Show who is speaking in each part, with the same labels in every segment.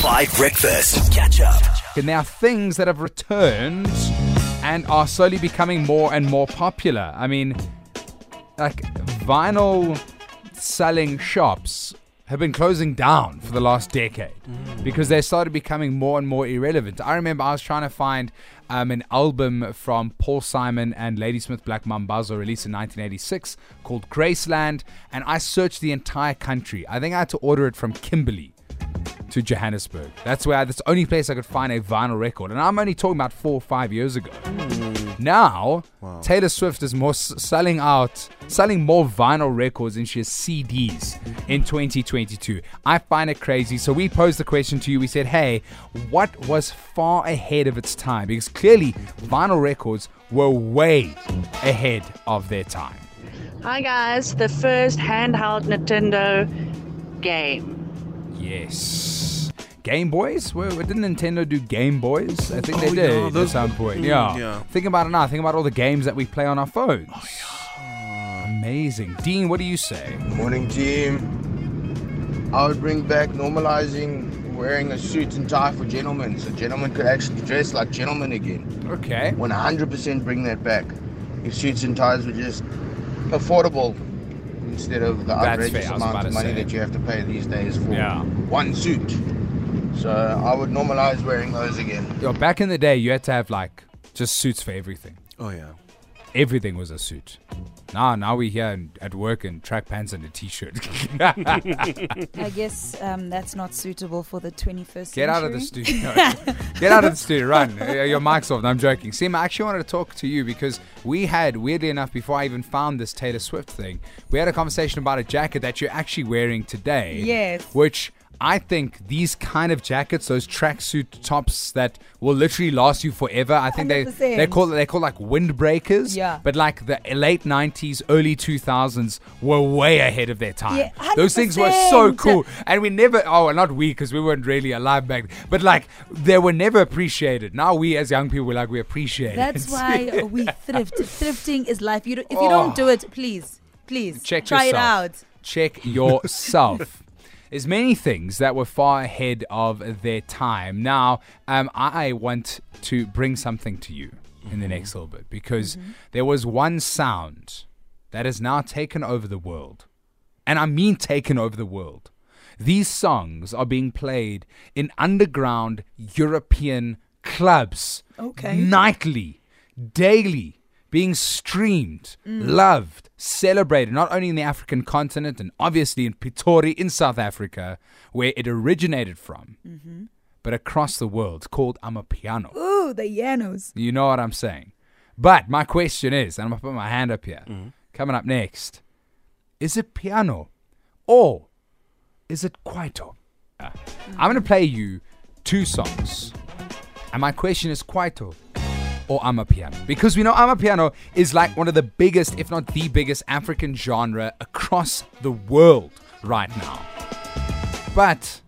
Speaker 1: 5 Breakfast. Catch up.
Speaker 2: And now, things that have returned and are slowly becoming more and more popular. I mean, like vinyl selling shops have been closing down for the last decade because they started becoming more and more irrelevant. I remember I was trying to find um, an album from Paul Simon and Ladysmith Black Mambazo released in 1986 called Graceland, and I searched the entire country. I think I had to order it from Kimberley to Johannesburg. That's where that's the only place I could find a vinyl record, and I'm only talking about four or five years ago. Now, Taylor Swift is more s- selling out, selling more vinyl records than she has CDs in 2022. I find it crazy. So we posed the question to you. We said, "Hey, what was far ahead of its time?" Because clearly, vinyl records were way ahead of their time.
Speaker 3: Hi guys, the first handheld Nintendo game.
Speaker 2: Yes. Game Boys? Well, didn't Nintendo do Game Boys? I think
Speaker 4: Oh,
Speaker 2: they
Speaker 4: yeah,
Speaker 2: did at some point.
Speaker 4: mm,
Speaker 2: Yeah.
Speaker 4: yeah.
Speaker 2: Think about it now. Think about all the games that we play on our phones. Oh, yeah. Amazing. Dean, what do you say?
Speaker 5: Morning, team. I would bring back normalizing wearing a suit and tie for gentlemen, so gentlemen could actually dress like gentlemen again.
Speaker 2: Okay.
Speaker 5: 100% bring that back. If suits and ties were just affordable instead of the
Speaker 2: That's
Speaker 5: outrageous
Speaker 2: fair, I was about
Speaker 5: amount of money
Speaker 2: say.
Speaker 5: that you have to pay these days for
Speaker 2: Yeah.
Speaker 5: one suit. So I would normalize wearing those again.
Speaker 2: Yo, back in the day, you had to have like just suits for everything.
Speaker 4: Oh yeah.
Speaker 2: Everything was a suit. Now, now we here in- at work in track pants and a t-shirt.
Speaker 6: I guess um, that's not suitable for the 21st
Speaker 2: Get out of the studio. Get out of the studio. Run. Your mic's off. No, I'm joking. Sim, I actually wanted to talk to you because we had, weirdly enough, before I even found this Taylor Swift thing, we had a conversation about a jacket that you're actually wearing today.
Speaker 6: Yes.
Speaker 2: Which I think these kind of jackets, those tracksuit tops that will literally last you forever. I think they they
Speaker 6: 100%.
Speaker 2: call they call like windbreakers.
Speaker 6: Yeah.
Speaker 2: But like the late '90s, early 2000s were way ahead of their time.
Speaker 6: Yeah,
Speaker 2: Those things were so cool, and we never. Oh, not we, because we weren't really alive back. then. But like they were never appreciated. Now we as young people, we're like we appreciate
Speaker 6: That's
Speaker 2: it.
Speaker 6: why we thrift. Thrifting is life. You don't, if you
Speaker 2: Oh.
Speaker 6: don't do it, please, please
Speaker 2: Check
Speaker 6: try it out.
Speaker 2: check yourself. There's many things that were far ahead of their time. Now, um, I want to bring something to you in the next little bit because there was one sound that has now taken over the world. And I mean taken over the world. These songs are being played in underground European clubs
Speaker 6: Okay.
Speaker 2: nightly, daily, being streamed, loved, celebrated, not only in the African continent and obviously in Pretoria in South Africa, where it originated from, mm-hmm. but across the world, called Amapiano.
Speaker 6: Ooh, the Yanos.
Speaker 2: You know what I'm saying? But my question is, and I'm going to put my hand up here, mm-hmm. coming up next, is it piano or is it kwaito? Mm-hmm. I'm going to play you two songs. And my question is kwaito or amapiano? Because we know amapiano is like one of the biggest, if not the biggest, African genre across the world right now. But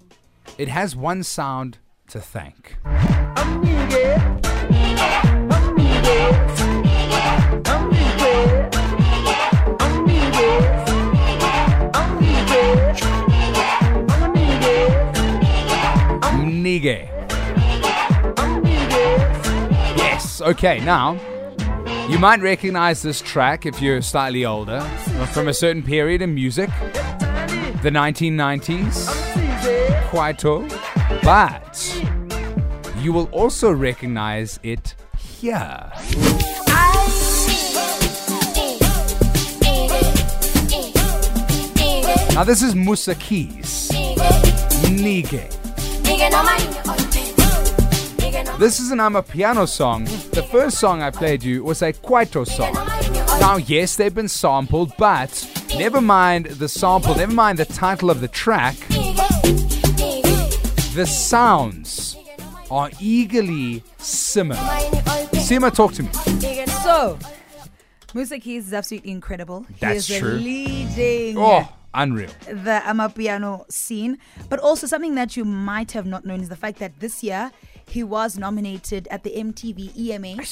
Speaker 2: it has one sound to thank. Nige. Okay, now you might recognize this track if you're slightly older from a certain period in music, the 1990s, Kwaito, but you will also recognize it here. Now, this is Musa Keys, Nige. This is an Amapiano song. The first song I played you was a Kwaito song. Now, yes, they've been sampled, but never mind the sample, never mind the title of the track, the sounds are eagerly similar. Sima, talk to me.
Speaker 6: So, Musa Keys is absolutely incredible.
Speaker 2: That's
Speaker 6: he is
Speaker 2: true.
Speaker 6: leading
Speaker 2: Oh. Unreal.
Speaker 6: the Amapiano scene. But also something that you might have not known is the fact that this year he was nominated at the MTV EMA,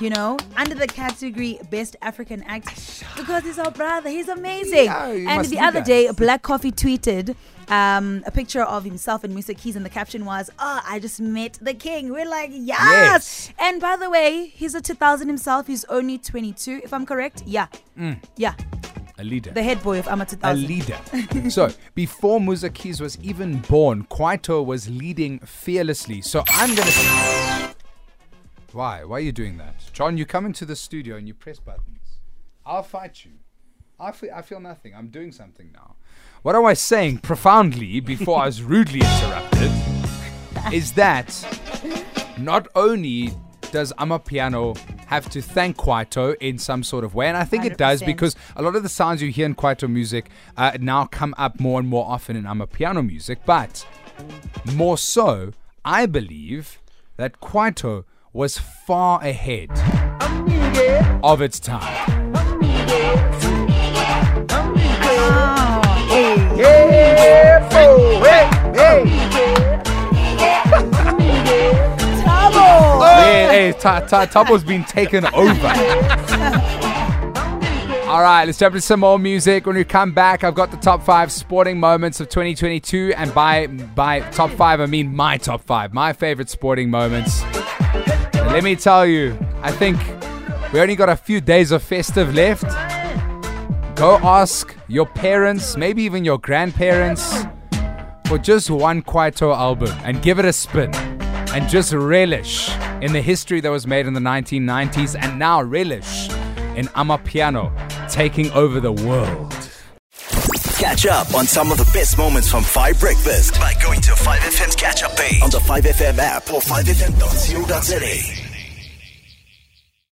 Speaker 6: you know, under the category Best African Act because he's our brother. He's amazing.
Speaker 2: Yeah,
Speaker 6: and the other
Speaker 2: that.
Speaker 6: day, Black Coffee tweeted um, a picture of himself and Musa Keys, and the caption was, "Oh, I just met the king." We're like, yes.
Speaker 2: Yes.
Speaker 6: And by the way, he's a 2000 himself. He's only 22, if I'm correct. Yeah,
Speaker 2: Mm.
Speaker 6: yeah.
Speaker 2: A leader.
Speaker 6: The head boy of Ama
Speaker 2: a leader. so before Musa Keys was even born, Kwaito was leading fearlessly. So I'm gonna. Why? Why are you doing that, John? You come into the studio and you press buttons. I'll fight you. I feel, I feel nothing. I'm doing something now. What am I was saying profoundly before I was rudely interrupted is that not only does Amapiano have to thank Kwaito in some sort of way, and I think it does because a lot of the sounds you hear in Kwaito music uh, now come up more and more often in Amapiano music, but more so, I believe that Kwaito was far ahead of its time. Hey, hey, Tabo's been taken over. All right, let's jump into some more music. When we come back, I've got the top five sporting moments of 2022, and by by top five, I mean my top five, my favorite sporting moments. And let me tell you, I think we only got a few days of festive left. Go ask your parents, maybe even your grandparents, for just one Kwaito album and give it a spin and just relish in the history that was made in the 1990s and now relish in Amapiano taking over the world.
Speaker 1: Catch up on some of the best moments from 5 Breakfast by going to 5FM's catch up page on the 5FM app or 5FM.co.za.